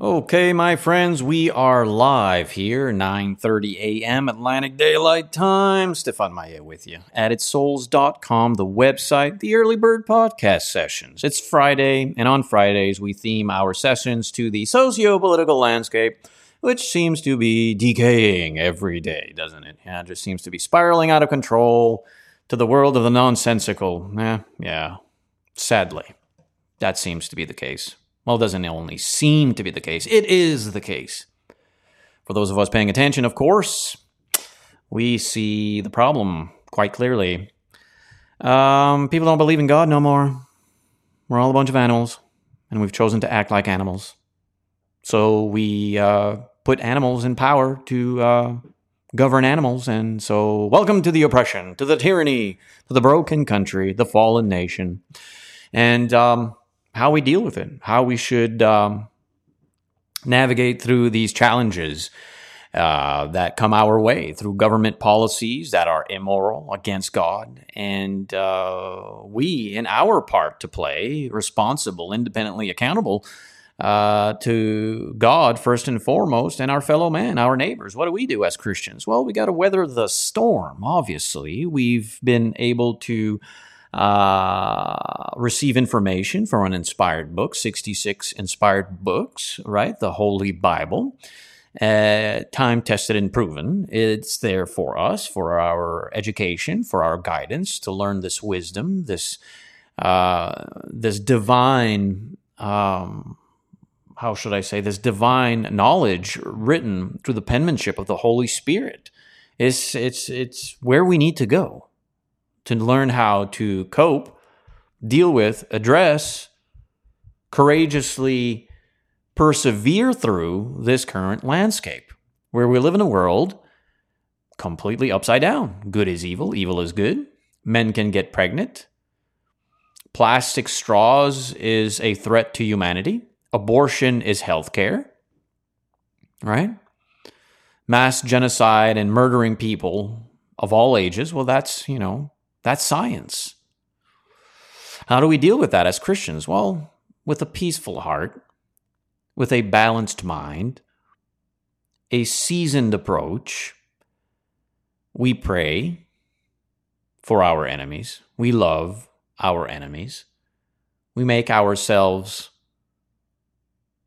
Okay, my friends, we are live here, 9:30 a.m. Atlantic Daylight Time. Stephane Maya with you at addedsouls.com, the website, the early bird podcast sessions. It's Friday, and on Fridays we theme our sessions to the socio-political landscape, which seems to be decaying every day, doesn't it? Yeah, it just seems to be spiraling out of control to the world of the nonsensical. Eh, yeah. Sadly, that seems to be the case. Well, it doesn't only seem to be the case, it is the case. For those of us paying attention, of course, we see the problem quite clearly. Um, people don't believe in God no more. We're all a bunch of animals, and we've chosen to act like animals. So we uh, put animals in power to uh, govern animals. And so, welcome to the oppression, to the tyranny, to the broken country, the fallen nation. And um, how we deal with it, how we should um, navigate through these challenges uh, that come our way through government policies that are immoral against God. And uh, we, in our part to play, responsible, independently accountable uh, to God first and foremost, and our fellow man, our neighbors. What do we do as Christians? Well, we got to weather the storm, obviously. We've been able to uh, receive information from an inspired book, 66 inspired books, right? The Holy Bible. Uh, time tested and proven. It's there for us, for our education, for our guidance, to learn this wisdom, this uh, this divine, um, how should I say, this divine knowledge written through the penmanship of the Holy Spirit. It's it's it's where we need to go to learn how to cope, deal with, address, courageously persevere through this current landscape where we live in a world completely upside down. Good is evil, evil is good. Men can get pregnant. Plastic straws is a threat to humanity. Abortion is healthcare. Right? Mass genocide and murdering people of all ages, well, that's, you know, that's science. How do we deal with that as Christians? Well, with a peaceful heart, with a balanced mind, a seasoned approach. We pray for our enemies. We love our enemies. We make ourselves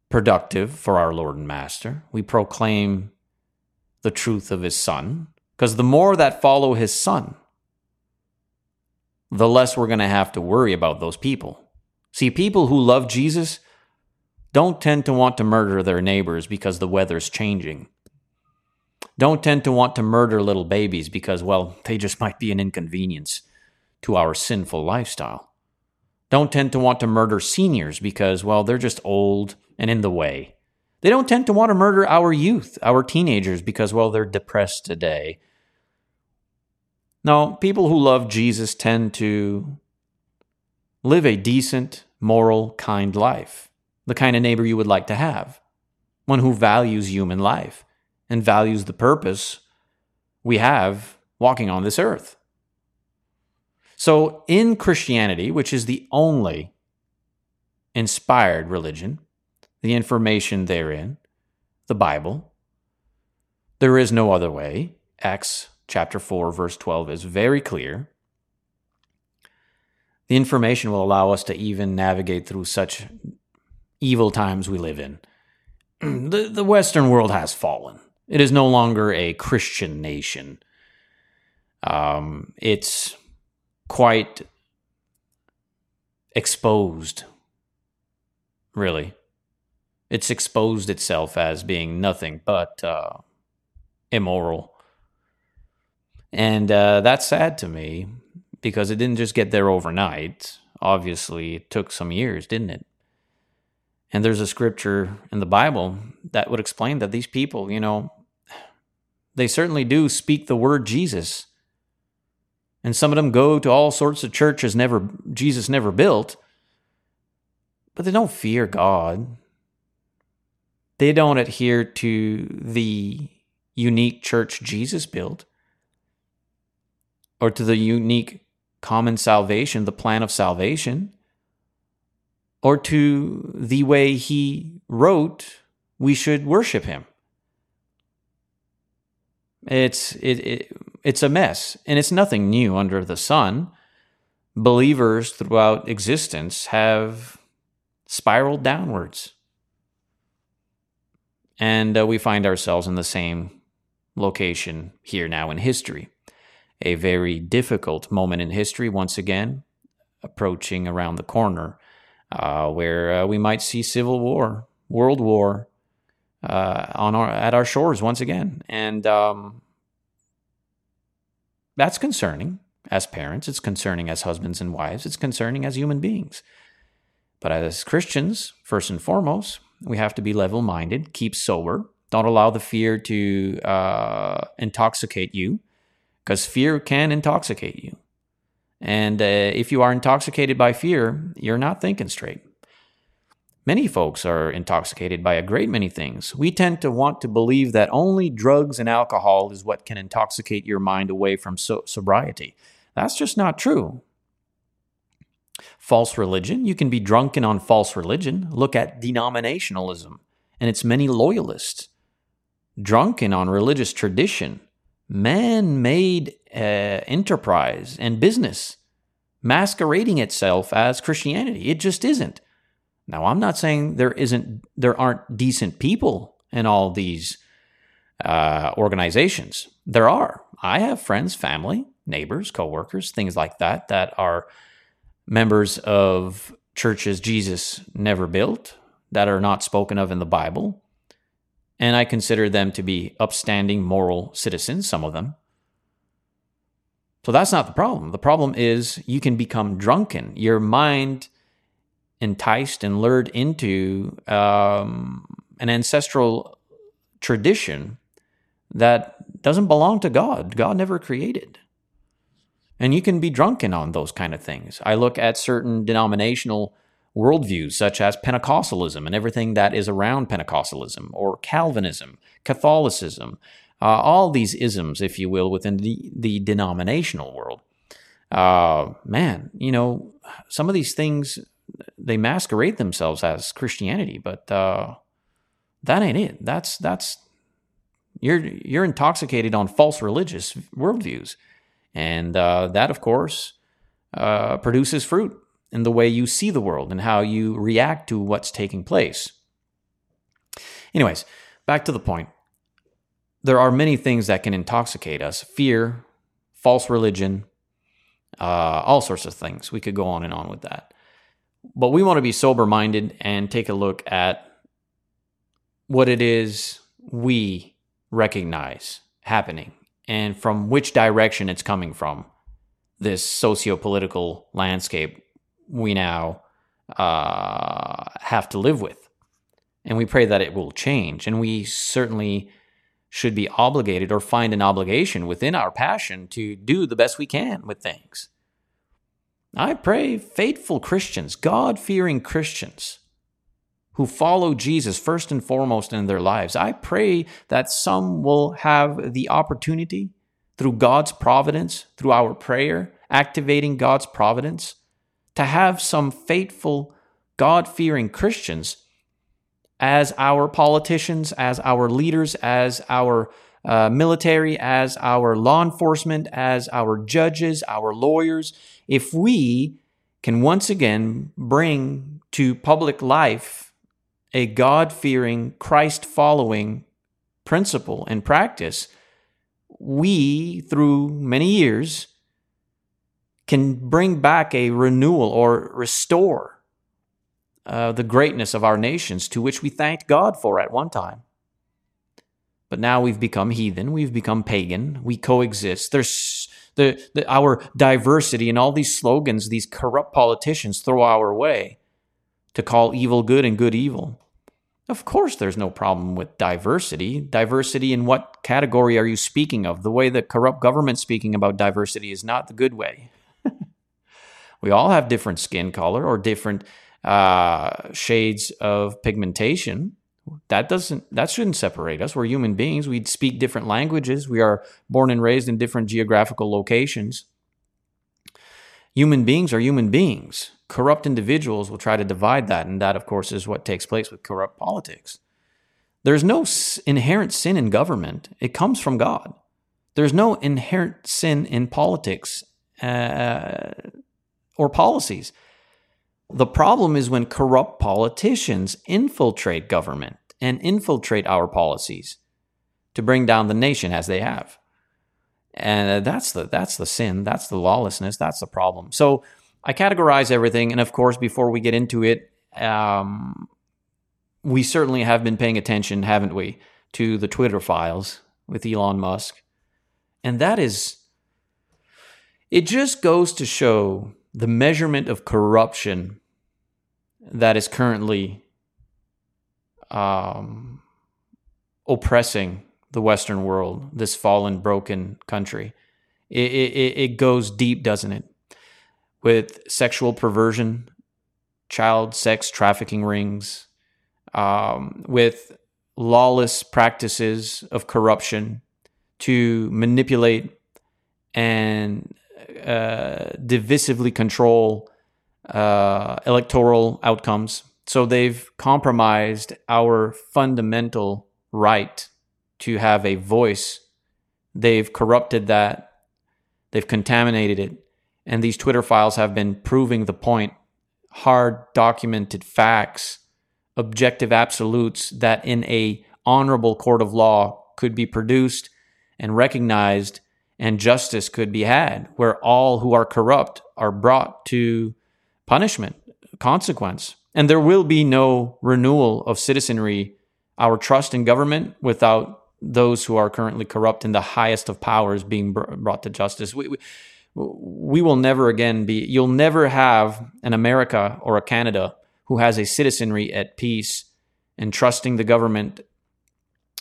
productive for our Lord and Master. We proclaim the truth of His Son, because the more that follow His Son, the less we're going to have to worry about those people. See, people who love Jesus don't tend to want to murder their neighbors because the weather's changing. Don't tend to want to murder little babies because, well, they just might be an inconvenience to our sinful lifestyle. Don't tend to want to murder seniors because, well, they're just old and in the way. They don't tend to want to murder our youth, our teenagers, because, well, they're depressed today no, people who love Jesus tend to live a decent, moral, kind life, the kind of neighbor you would like to have, one who values human life and values the purpose we have walking on this earth. So, in Christianity, which is the only inspired religion, the information therein, the Bible, there is no other way. Acts chapter 4, verse 12 is very clear. The information will allow us to even navigate through such evil times we live in. the, the Western world has fallen. It is no longer a Christian nation. Um, it's quite exposed, really. It's exposed itself as being nothing but uh, immoral and uh, that's sad to me because it didn't just get there overnight. Obviously, it took some years, didn't it? And there's a scripture in the Bible that would explain that these people, you know, they certainly do speak the word Jesus. And some of them go to all sorts of churches never Jesus never built, but they don't fear God. They don't adhere to the unique church Jesus built or to the unique common salvation, the plan of salvation, or to the way he wrote we should worship him. It's it, it it's a mess, and it's nothing new under the sun. Believers throughout existence have spiraled downwards. And uh, we find ourselves in the same location here now in history. A very difficult moment in history, once again, approaching around the corner, uh, where uh, we might see civil war, world war, uh, on our at our shores once again, and um, that's concerning as parents. It's concerning as husbands and wives. It's concerning as human beings. But as Christians, first and foremost, we have to be level minded, keep sober. Don't allow the fear to uh, intoxicate you, because fear can intoxicate you. And uh, if you are intoxicated by fear, you're not thinking straight. Many folks are intoxicated by a great many things. We tend to want to believe that only drugs and alcohol is what can intoxicate your mind away from so- sobriety. That's just not true. False religion, you can be drunken on false religion. Look at denominationalism and its many loyalists. Drunken on religious tradition, man made uh, enterprise and business masquerading itself as Christianity. It just isn't. Now, I'm not saying there isn't, there aren't decent people in all these uh, organizations. There are. I have friends, family, neighbors, coworkers, things like that that are members of churches Jesus never built that are not spoken of in the Bible. And I consider them to be upstanding moral citizens, some of them. So that's not the problem. The problem is you can become drunken. Your mind enticed and lured into um, an ancestral tradition that doesn't belong to God. God never created. And you can be drunken on those kind of things. I look at certain denominational worldviews, such as Pentecostalism and everything that is around Pentecostalism, or Calvinism, Catholicism, uh, all these isms, if you will, within the, the denominational world. Uh, man, you know, some of these things, they masquerade themselves as Christianity, but uh, that ain't it. That's, that's, you're, you're intoxicated on false religious worldviews. And uh, that, of course, uh, produces fruit in the way you see the world and how you react to what's taking place. Anyways, back to the point. There are many things that can intoxicate us fear, false religion, uh, all sorts of things. We could go on and on with that. But we want to be sober minded and take a look at what it is we recognize happening and from which direction it's coming from. This socio-political landscape we now uh, have to live with, and we pray that it will change. And we certainly should be obligated or find an obligation within our passion to do the best we can with things. I pray faithful Christians, God fearing Christians, who follow Jesus first and foremost in their lives. I pray that some will have the opportunity through God's providence, through our prayer, activating God's providence, to have some faithful, God fearing Christians as our politicians, as our leaders, as our uh, military, as our law enforcement, as our judges, our lawyers, if we can once again bring to public life a God fearing, Christ following principle and practice, we, through many years, can bring back a renewal or restore uh, the greatness of our nations to which we thanked God for at one time. But now we've become heathen, we've become pagan, we coexist. There's the, the, our diversity and all these slogans these corrupt politicians throw our way to call evil good and good evil. Of course, there's no problem with diversity. Diversity in what category are you speaking of? The way the corrupt government speaking about diversity is not the good way. We all have different skin color or different uh, shades of pigmentation. That doesn't that shouldn't separate us. We're human beings. We speak different languages. We are born and raised in different geographical locations. Human beings are human beings corrupt individuals will try to divide that. And that, of course, is what takes place with corrupt politics. There's no inherent sin in government, it comes from God. There's no inherent sin in politics uh, or policies. The problem is when corrupt politicians infiltrate government and infiltrate our policies to bring down the nation as they have. And that's the that's the sin, that's the lawlessness, that's the problem. So I categorize everything, and of course, before we get into it, um, we certainly have been paying attention, haven't we, to the Twitter files with Elon Musk. And that is, it just goes to show the measurement of corruption that is currently um, oppressing the Western world, this fallen, broken country. It, it, it goes deep, doesn't it? With sexual perversion, child sex trafficking rings, um, with lawless practices of corruption to manipulate and uh, divisively control uh, electoral outcomes. So they've compromised our fundamental right to have a voice. They've corrupted that, they've contaminated it. And these Twitter files have been proving the point hard documented facts, objective absolutes that in a honorable court of law could be produced and recognized and justice could be had where all who are corrupt are brought to punishment consequence. And there will be no renewal of citizenry our trust in government without those who are currently corrupt in the highest of powers being brought to justice. We, we we will never again be, you'll never have an America or a Canada who has a citizenry at peace and trusting the government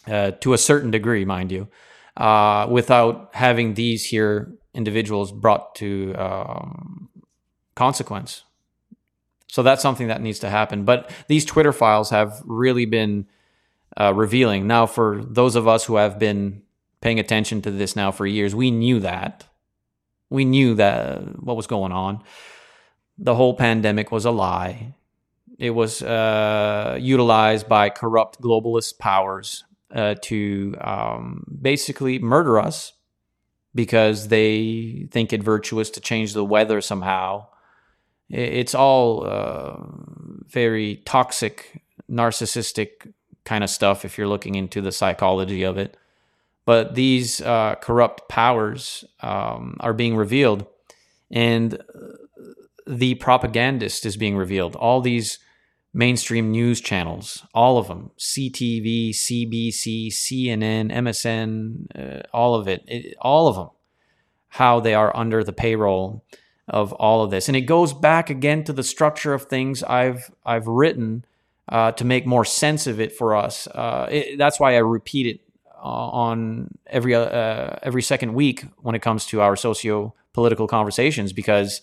uh, to a certain degree, mind you, uh, without having these here individuals brought to um, consequence. So that's something that needs to happen. But these Twitter files have really been uh, revealing. Now, for those of us who have been paying attention to this now for years, we knew that we knew that what was going on. The whole pandemic was a lie. It was uh, utilized by corrupt globalist powers uh, to um, basically murder us because they think it virtuous to change the weather somehow. It's all uh, very toxic, narcissistic kind of stuff if you're looking into the psychology of it but these uh, corrupt powers um, are being revealed, and the propagandist is being revealed. All these mainstream news channels, all of them CTV, CBC, CNN, MSN, uh, all of it, it, all of them, how they are under the payroll of all of this. And it goes back again to the structure of things I've, I've written. Uh, to make more sense of it for us. Uh, it, that's why I repeat it uh, on every uh, every second week when it comes to our socio political conversations because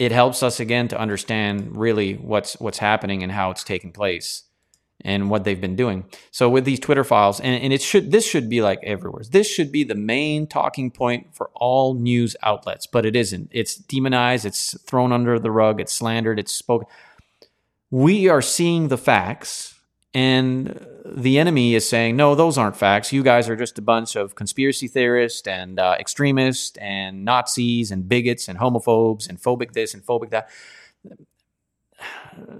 it helps us again to understand really what's what's happening and how it's taking place and what they've been doing. So with these Twitter files, and, and it should this should be like everywhere. This should be the main talking point for all news outlets, but it isn't. It's demonized. It's thrown under the rug. It's slandered. It's spoken. We are seeing the facts and the enemy is saying, no, those aren't facts. You guys are just a bunch of conspiracy theorists and uh, extremists and Nazis and bigots and homophobes and phobic this and phobic that.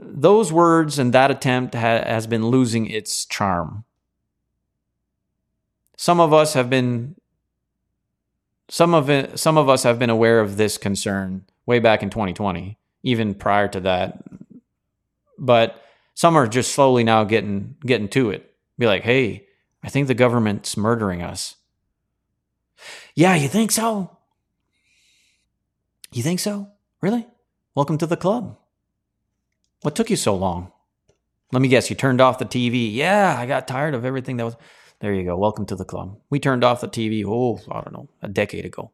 Those words and that attempt ha- has been losing its charm. Some of us have been some of it, some of us have been aware of this concern way back in 2020, even prior to that. But some are just slowly now getting getting to it. Be like, hey, I think the government's murdering us. Yeah, you think so? You think so? Really? Welcome to the club. What took you so long? Let me guess, you turned off the TV. Yeah, I got tired of everything that was. There you go. Welcome to the club. We turned off the TV, oh, I don't know, a decade ago.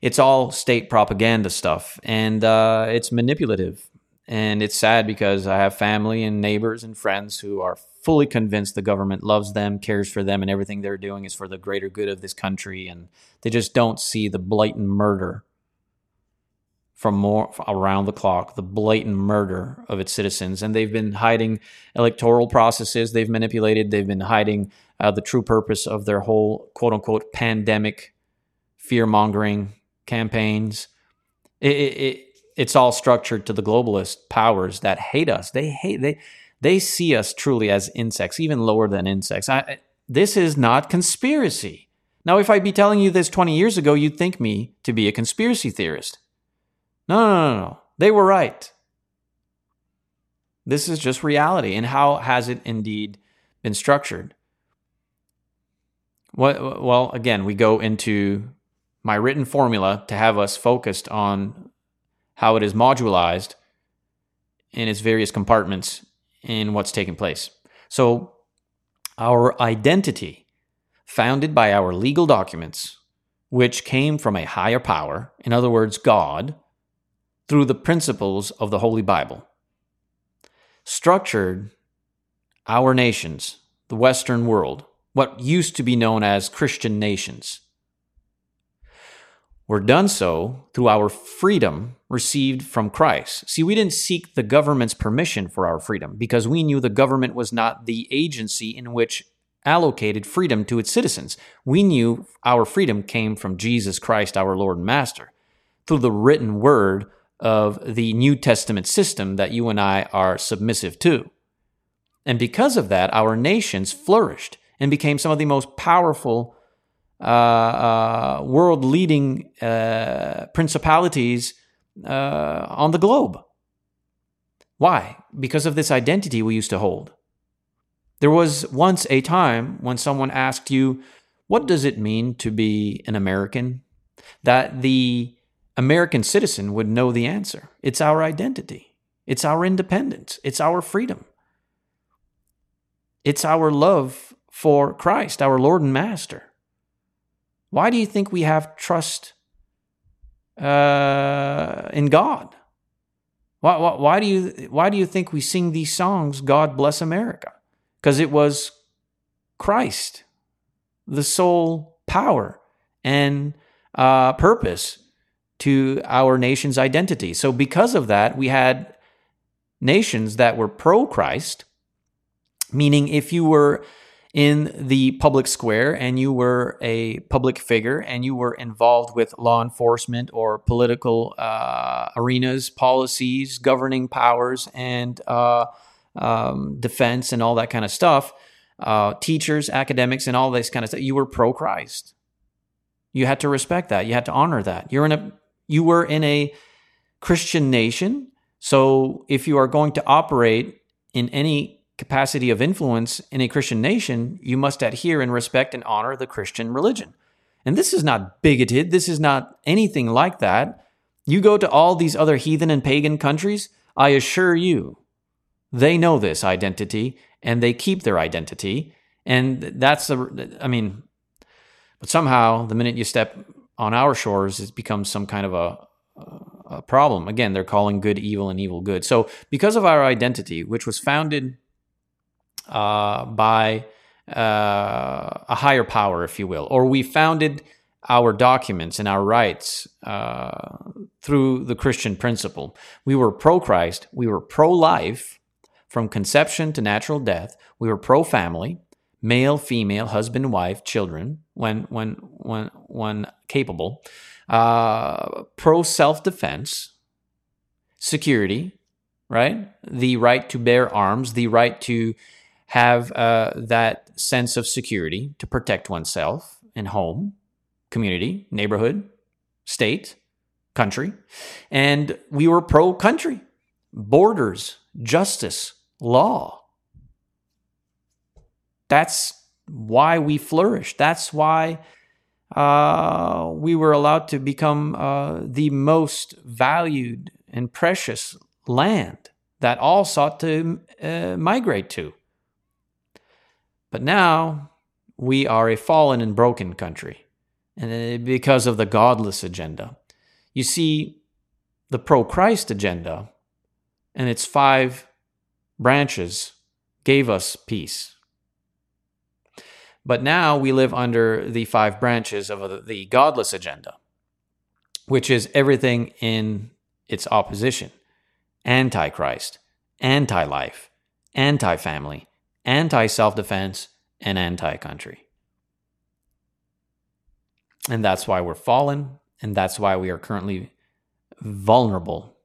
It's all state propaganda stuff, and uh, it's manipulative. And it's sad because I have family and neighbors and friends who are fully convinced the government loves them, cares for them, and everything they're doing is for the greater good of this country. And they just don't see the blatant murder from more around the clock, the blatant murder of its citizens, and they've been hiding electoral processes. They've manipulated. They've been hiding uh, the true purpose of their whole quote unquote pandemic fear mongering campaigns. It, it, it's all structured to the globalist powers that hate us. They hate they they see us truly as insects, even lower than insects. I, this is not conspiracy. Now, if I'd be telling you this 20 years ago, you'd think me to be a conspiracy theorist. No, no, no, no. They were right. This is just reality. And how has it indeed been structured? Well, again, we go into my written formula to have us focused on how it is modularized in its various compartments in what's taking place. So, our identity, founded by our legal documents, which came from a higher power, in other words, God, through the principles of the Holy Bible, structured our nations, the Western world, what used to be known as Christian nations, were done so through our freedom received from Christ. See, we didn't seek the government's permission for our freedom because we knew the government was not the agency in which allocated freedom to its citizens. We knew our freedom came from Jesus Christ, our Lord and Master, through the written word of the New Testament system that you and I are submissive to. And because of that, our nations flourished and became some of the most powerful uh, uh, world leading uh, principalities on the globe. Why? Because of this identity we used to hold. There was once a time when someone asked you, What does it mean to be an American? That the American citizen would know the answer. It's our identity, it's our independence, it's our freedom, it's our love for Christ, our Lord and Master. Why do you think we have trust uh, in God? Why, why, why, do you, why do you think we sing these songs, God Bless America? Because it was Christ, the sole power and uh, purpose to our nation's identity. So, because of that, we had nations that were pro Christ, meaning if you were in the public square and you were a public figure and you were involved with law enforcement or political uh, arenas, policies, governing powers, and uh, um, defense and all that kind of stuff, uh, teachers, academics, and all this kind of stuff, you were pro Christ. You had to respect that. You had to honor that. You're in a you were in a Christian nation. So if you are going to operate in any capacity of influence in a Christian nation, you must adhere and respect and honor the Christian religion. And this is not bigoted. This is not anything like that. You go to all these other heathen and pagan countries, I assure you, they know this identity and they keep their identity. And that's the, I mean, but somehow the minute you step on our shores, it becomes some kind of a, a problem. Again, they're calling good evil and evil good. So, because of our identity, which was founded uh, by uh, a higher power, if you will, or we founded our documents and our rights uh, through the Christian principle. We were pro Christ, we were pro life from conception to natural death, we were pro family, male, female, husband, wife, children, when, when, when, when capable, uh, pro self defense, security, right? The right to bear arms, the right to have uh, that sense of security to protect oneself and home, community, neighborhood, state, country. And we were pro country, borders, justice, law. That's why we flourished. That's why uh, we were allowed to become uh, the most valued and precious land that all sought to uh, migrate to. But now we are a fallen and broken country, and because of the godless agenda. You see, the pro Christ agenda and its five branches gave us peace. But now we live under the five branches of the godless agenda, which is everything in its opposition antichrist, anti life, anti family, anti self defense, and anti country. And that's why we're fallen, and that's why we are currently vulnerable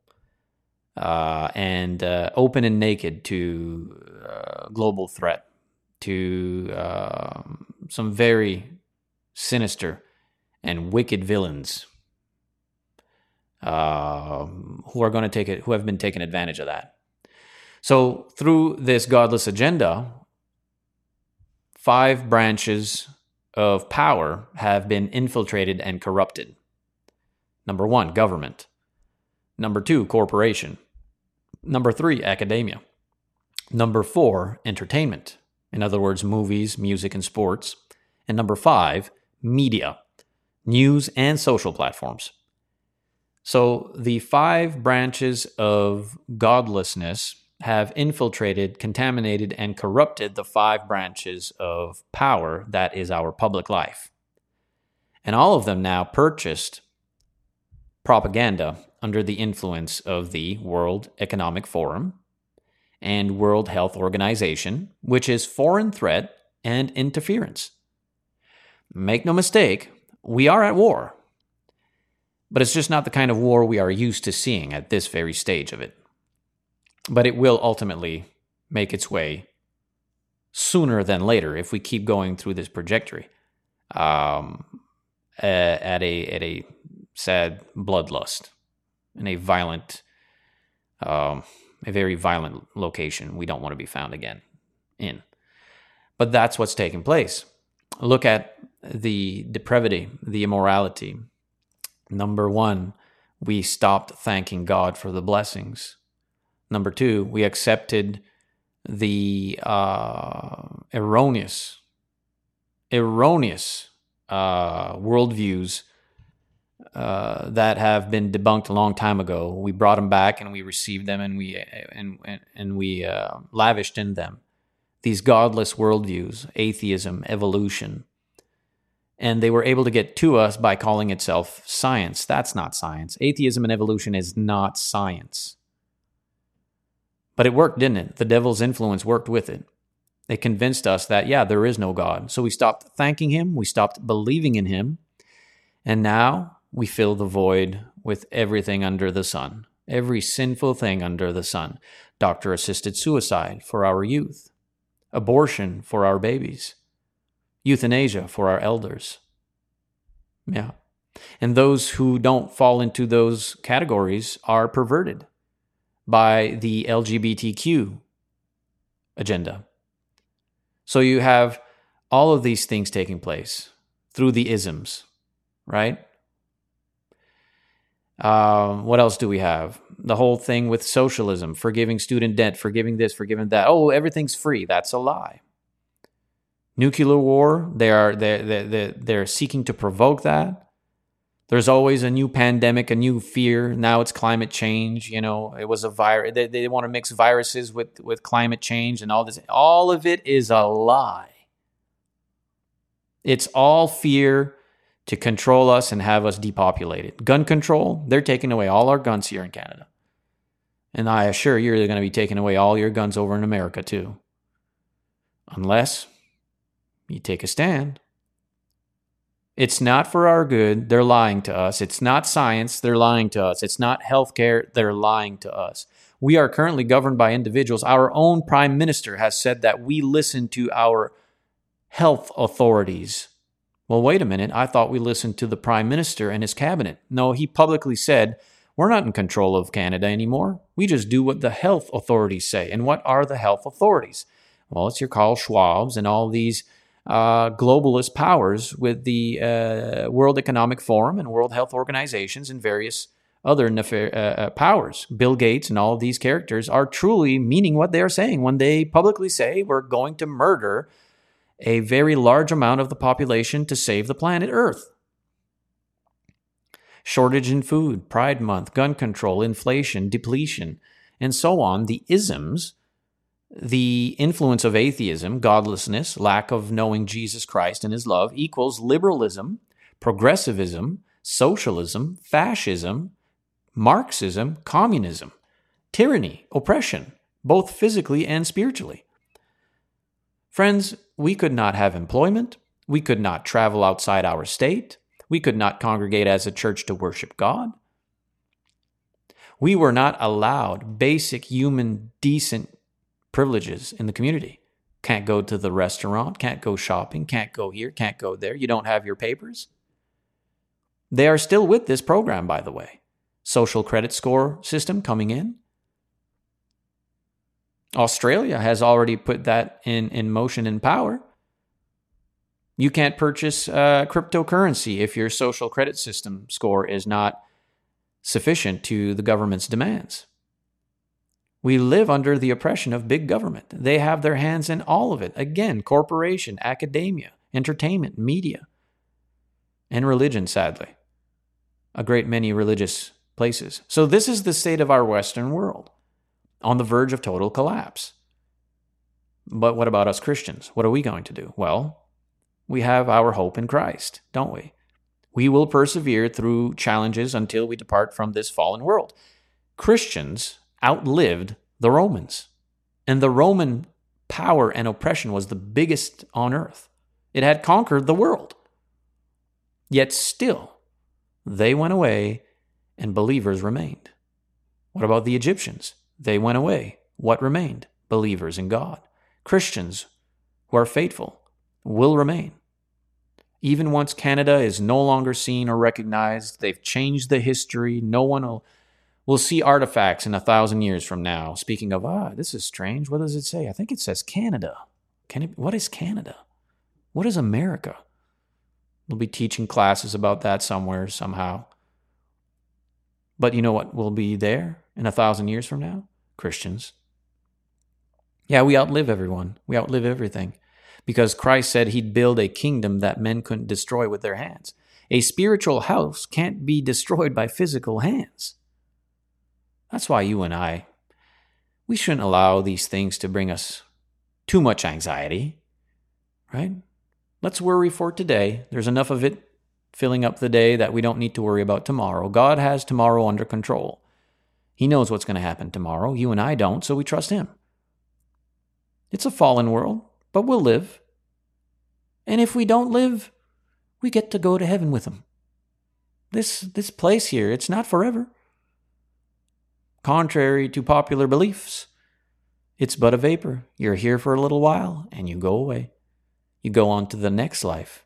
uh, and uh, open and naked to uh, global threat, to um, some very sinister and wicked villains uh, who are going to take it, who have been taking advantage of that. So through this godless agenda, five branches of power have been infiltrated and corrupted. Number one, government. Number two, corporation. Number three, academia. Number four, entertainment. In other words, movies, music, and sports. And number five, media, news, and social platforms. So the five branches of godlessness have infiltrated, contaminated, and corrupted the five branches of power that is our public life. And all of them now purchased propaganda under the influence of the World Economic Forum and World Health Organization, which is foreign threat and interference. Make no mistake, we are at war. But it's just not the kind of war we are used to seeing at this very stage of it. But it will ultimately make its way sooner than later if we keep going through this trajectory um, at a at a sad bloodlust in a violent, um, a very violent location we don't want to be found again in. But that's what's taking place. Look at the depravity, the immorality, Number one, we stopped thanking God for the blessings. Number two, we accepted the uh, erroneous, erroneous uh, worldviews uh, that have been debunked a long time ago. We brought them back and we received them and we and and, and we uh, lavished in them these godless worldviews: atheism, evolution, and they were able to get to us by calling itself science. That's not science. Atheism and evolution is not science. But it worked, didn't it? The devil's influence worked with it. It convinced us that, yeah, there is no God. So we stopped thanking him, we stopped believing in him, and now we fill the void with everything under the sun, every sinful thing under the sun. Doctor assisted suicide for our youth, abortion for our babies euthanasia for our elders. Yeah. And those who don't fall into those categories are perverted by the LGBTQ agenda. So you have all of these things taking place through the isms, right? Uh, what else do we have? The whole thing with socialism, forgiving student debt, forgiving this, forgiving that. Oh, everything's free. That's a lie nuclear war. They are they're, they're, they're seeking to provoke that. There's always a new pandemic, a new fear. Now it's climate change. You know, it was a virus. They, they want to mix viruses with, with climate change and all this. All of it is a lie. It's all fear to control us and have us depopulated. Gun control, they're taking away all our guns here in Canada. And I assure you, they're going to be taking away all your guns over in America too. Unless you take a stand. It's not for our good. They're lying to us. It's not science. They're lying to us. It's not healthcare. They're lying to us. We are currently governed by individuals. Our own prime minister has said that we listen to our health authorities. Well, wait a minute. I thought we listened to the prime minister and his cabinet. No, he publicly said, we're not in control of Canada anymore. We just do what the health authorities say. And what are the health authorities? Well, it's your Carl Schwabs and all these uh, globalist powers with the uh, World Economic Forum and World Health Organizations and various other nefar- uh, uh, powers. Bill Gates and all these characters are truly meaning what they are saying when they publicly say we're going to murder a very large amount of the population to save the planet Earth. Shortage in food, Pride Month, gun control, inflation, depletion, and so on. The isms the influence of atheism, godlessness, lack of knowing Jesus Christ and his love equals liberalism, progressivism, socialism, fascism, Marxism, communism, tyranny, oppression, both physically and spiritually. Friends, we could not have employment. We could not travel outside our state. We could not congregate as a church to worship God. We were not allowed basic human decent privileges in the community. Can't go to the restaurant, can't go shopping, can't go here, can't go there. You don't have your papers. They are still with this program, by the way. Social credit score system coming in. Australia has already put that in, in motion in power. You can't purchase uh, cryptocurrency if your social credit system score is not sufficient to the government's demands. We live under the oppression of big government. They have their hands in all of it. Again, corporation, academia, entertainment, media, and religion, sadly. A great many religious places. So, this is the state of our Western world on the verge of total collapse. But what about us Christians? What are we going to do? Well, we have our hope in Christ, don't we? We will persevere through challenges until we depart from this fallen world. Christians outlived the Romans, and the Roman power and oppression was the biggest on earth. It had conquered the world. Yet still, they went away and believers remained. What about the Egyptians? They went away. What remained? Believers in God. Christians who are faithful will remain. Even once Canada is no longer seen or recognized, they've changed the history. No one will, will see artifacts in a thousand years from now. Speaking of, ah, this is strange. What does it say? I think it says Canada. Can it, what is Canada? What is America? We'll be teaching classes about that somewhere, somehow. But you know what We'll be there in a thousand years from now? Christians. Yeah, we outlive everyone. We outlive everything. Because Christ said he'd build a kingdom that men couldn't destroy with their hands. A spiritual house can't be destroyed by physical hands. That's why you and I, we shouldn't allow these things to bring us too much anxiety, right? Let's worry for today. There's enough of it filling up the day that we don't need to worry about tomorrow. God has tomorrow under control. He knows what's going to happen tomorrow. You and I don't, so we trust Him. It's a fallen world, but we'll live. And if we don't live, we get to go to heaven with Him. This, this place here, it's not forever. Contrary to popular beliefs, it's but a vapor. You're here for a little while and you go away. You go on to the next life.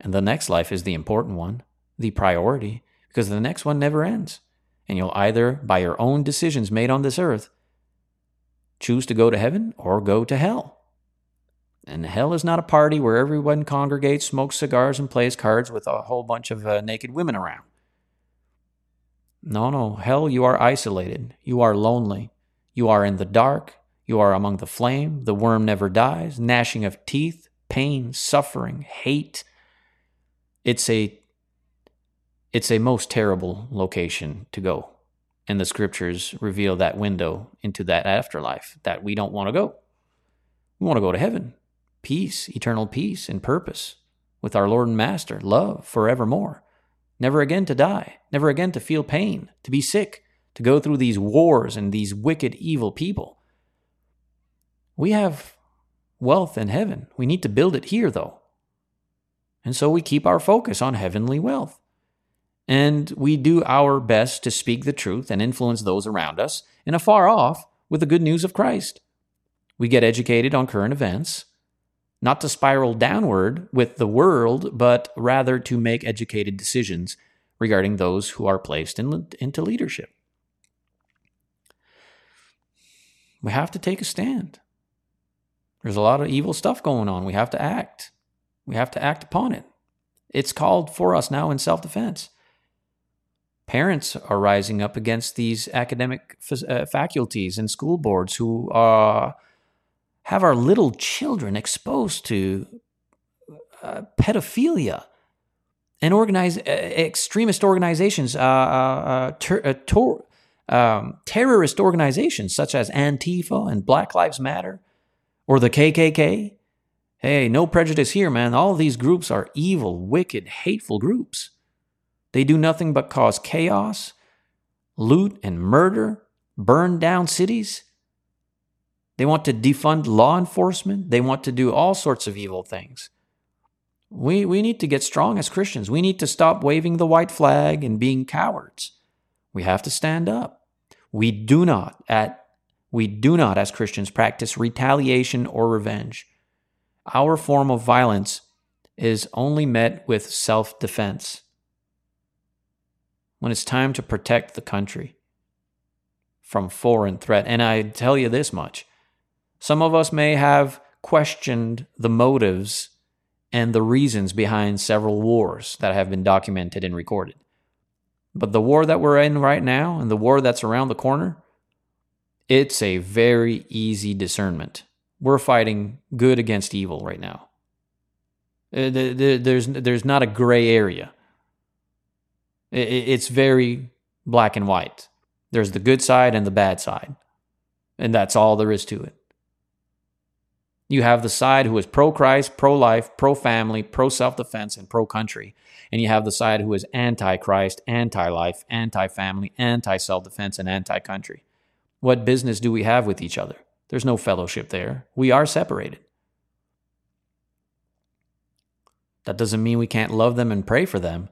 And the next life is the important one, the priority, because the next one never ends and you'll either, by your own decisions made on this earth, choose to go to heaven or go to hell. And hell is not a party where everyone congregates, smokes cigars, and plays cards with a whole bunch of uh, naked women around. No, no. Hell, you are isolated. You are lonely. You are in the dark. You are among the flame. The worm never dies. Gnashing of teeth, pain, suffering, hate. It's a it's a most terrible location to go. And the scriptures reveal that window into that afterlife that we don't want to go. We want to go to heaven, peace, eternal peace and purpose with our Lord and Master, love forevermore. Never again to die, never again to feel pain, to be sick, to go through these wars and these wicked, evil people. We have wealth in heaven. We need to build it here, though. And so we keep our focus on heavenly wealth. And we do our best to speak the truth and influence those around us and afar off with the good news of Christ. We get educated on current events, not to spiral downward with the world, but rather to make educated decisions regarding those who are placed in, into leadership. We have to take a stand. There's a lot of evil stuff going on. We have to act. We have to act upon it. It's called for us now in self defense parents are rising up against these academic uh, faculties and school boards who uh, have our little children exposed to uh, pedophilia and organize uh, extremist organizations, uh, uh, ter- tor- um, terrorist organizations such as Antifa and Black Lives Matter or the KKK. Hey, no prejudice here, man. All these groups are evil, wicked, hateful groups. They do nothing but cause chaos, loot and murder, burn down cities. They want to defund law enforcement. They want to do all sorts of evil things. We, we need to get strong as Christians. We need to stop waving the white flag and being cowards. We have to stand up. We do not at we do not as Christians practice retaliation or revenge. Our form of violence is only met with self-defense. When it's time to protect the country from foreign threat, and I tell you this much, some of us may have questioned the motives and the reasons behind several wars that have been documented and recorded. But the war that we're in right now and the war that's around the corner, it's a very easy discernment. We're fighting good against evil right now. Uh, there's, there's not a gray area. It's very black and white. There's the good side and the bad side. And that's all there is to it. You have the side who is pro Christ, pro life, pro family, pro self defense, and pro country. And you have the side who is anti Christ, anti life, anti family, anti self defense, and anti country. What business do we have with each other? There's no fellowship there. We are separated. That doesn't mean we can't love them and pray for them,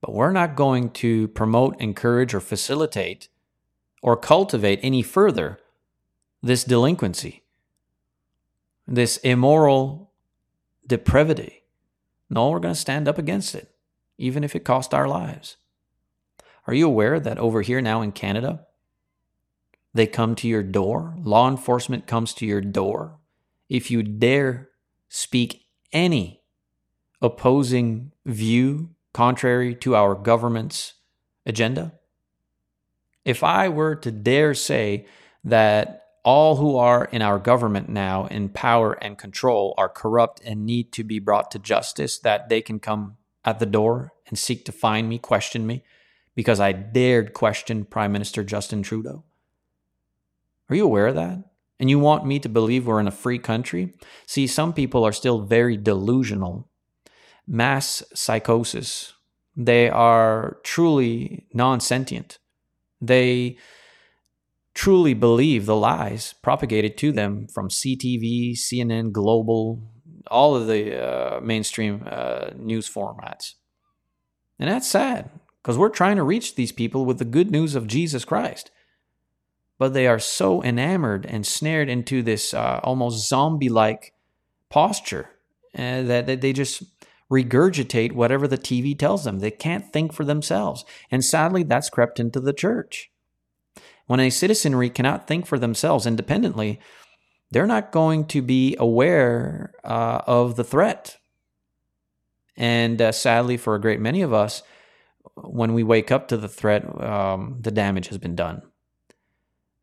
but we're not going to promote, encourage, or facilitate or cultivate any further this delinquency this immoral depravity. No, we're going to stand up against it, even if it costs our lives. Are you aware that over here now in Canada, they come to your door? Law enforcement comes to your door. If you dare speak any opposing view contrary to our government's agenda, if I were to dare say that all who are in our government now in power and control are corrupt and need to be brought to justice, that they can come at the door and seek to find me, question me, because I dared question Prime Minister Justin Trudeau. Are you aware of that? And you want me to believe we're in a free country? See, some people are still very delusional. Mass psychosis. They are truly non sentient. They truly believe the lies propagated to them from CTV, CNN, Global, all of the uh, mainstream uh, news formats. And that's sad because we're trying to reach these people with the good news of Jesus Christ. But they are so enamored and snared into this uh, almost zombie like posture uh, that, that they just regurgitate whatever the TV tells them. They can't think for themselves. And sadly, that's crept into the church. When a citizenry cannot think for themselves independently, they're not going to be aware uh, of the threat. And uh, sadly, for a great many of us, when we wake up to the threat, um, the damage has been done.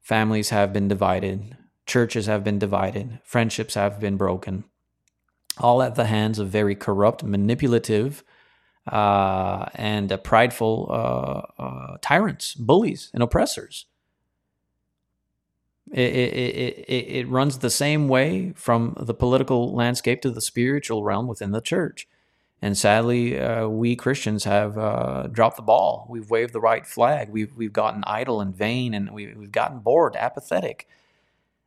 Families have been divided, churches have been divided, friendships have been broken, all at the hands of very corrupt, manipulative, uh, and prideful uh, uh, tyrants, bullies, and oppressors. It, it, it, it runs the same way from the political landscape to the spiritual realm within the church. And sadly, uh, we Christians have uh, dropped the ball. We've waved the right flag. We've, we've gotten idle and vain, and we, we've gotten bored, apathetic.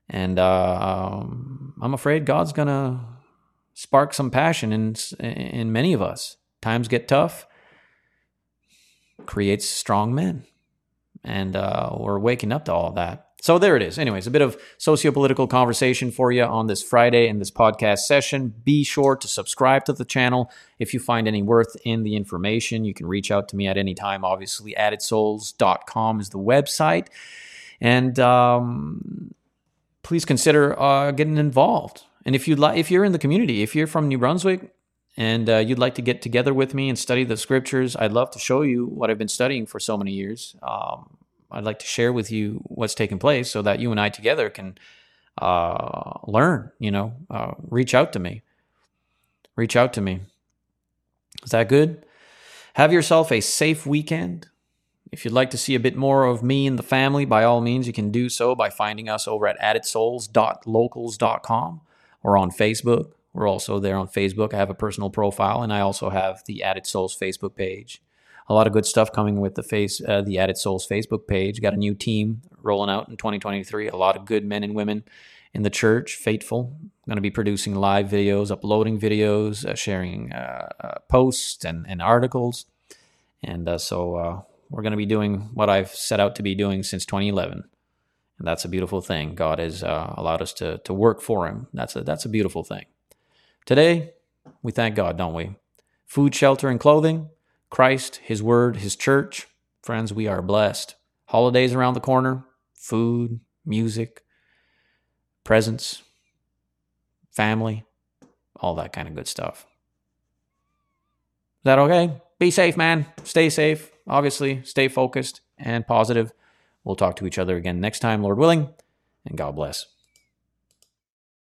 And uh, um, I'm afraid God's going to spark some passion in, in many of us. Times get tough, creates strong men. And uh, we're waking up to all that. So there it is. Anyways, a bit of socio-political conversation for you on this Friday in this podcast session. Be sure to subscribe to the channel. If you find any worth in the information, you can reach out to me at any time. Obviously, addedsouls.com is the website. And um, please consider uh, getting involved. And if you like, if you're in the community, if you're from New Brunswick and uh, you'd like to get together with me and study the scriptures, I'd love to show you what I've been studying for so many years. Um, I'd like to share with you what's taking place so that you and I together can uh, learn, you know, uh, reach out to me. Reach out to me. Is that good? Have yourself a safe weekend. If you'd like to see a bit more of me and the family, by all means, you can do so by finding us over at addedsouls.locals.com or on Facebook. We're also there on Facebook. I have a personal profile, and I also have the Added Souls Facebook page. A lot of good stuff coming with the face, uh, the Added Souls Facebook page. Got a new team rolling out in 2023. A lot of good men and women in the church, faithful. going to be producing live videos, uploading videos, uh, sharing uh, uh, posts and, and articles. And uh, so uh, we're going to be doing what I've set out to be doing since 2011. And that's a beautiful thing. God has allowed us to, to work for Him. That's a, that's a beautiful thing. Today, we thank God, don't we? Food, shelter, and clothing, Christ, His Word, His church. Friends, we are blessed. Holidays around the corner, food, music, presents, family, all that kind of good stuff. Is that okay? Be safe, man. Stay safe. Obviously, stay focused and positive. We'll talk to each other again next time, Lord willing, and God bless.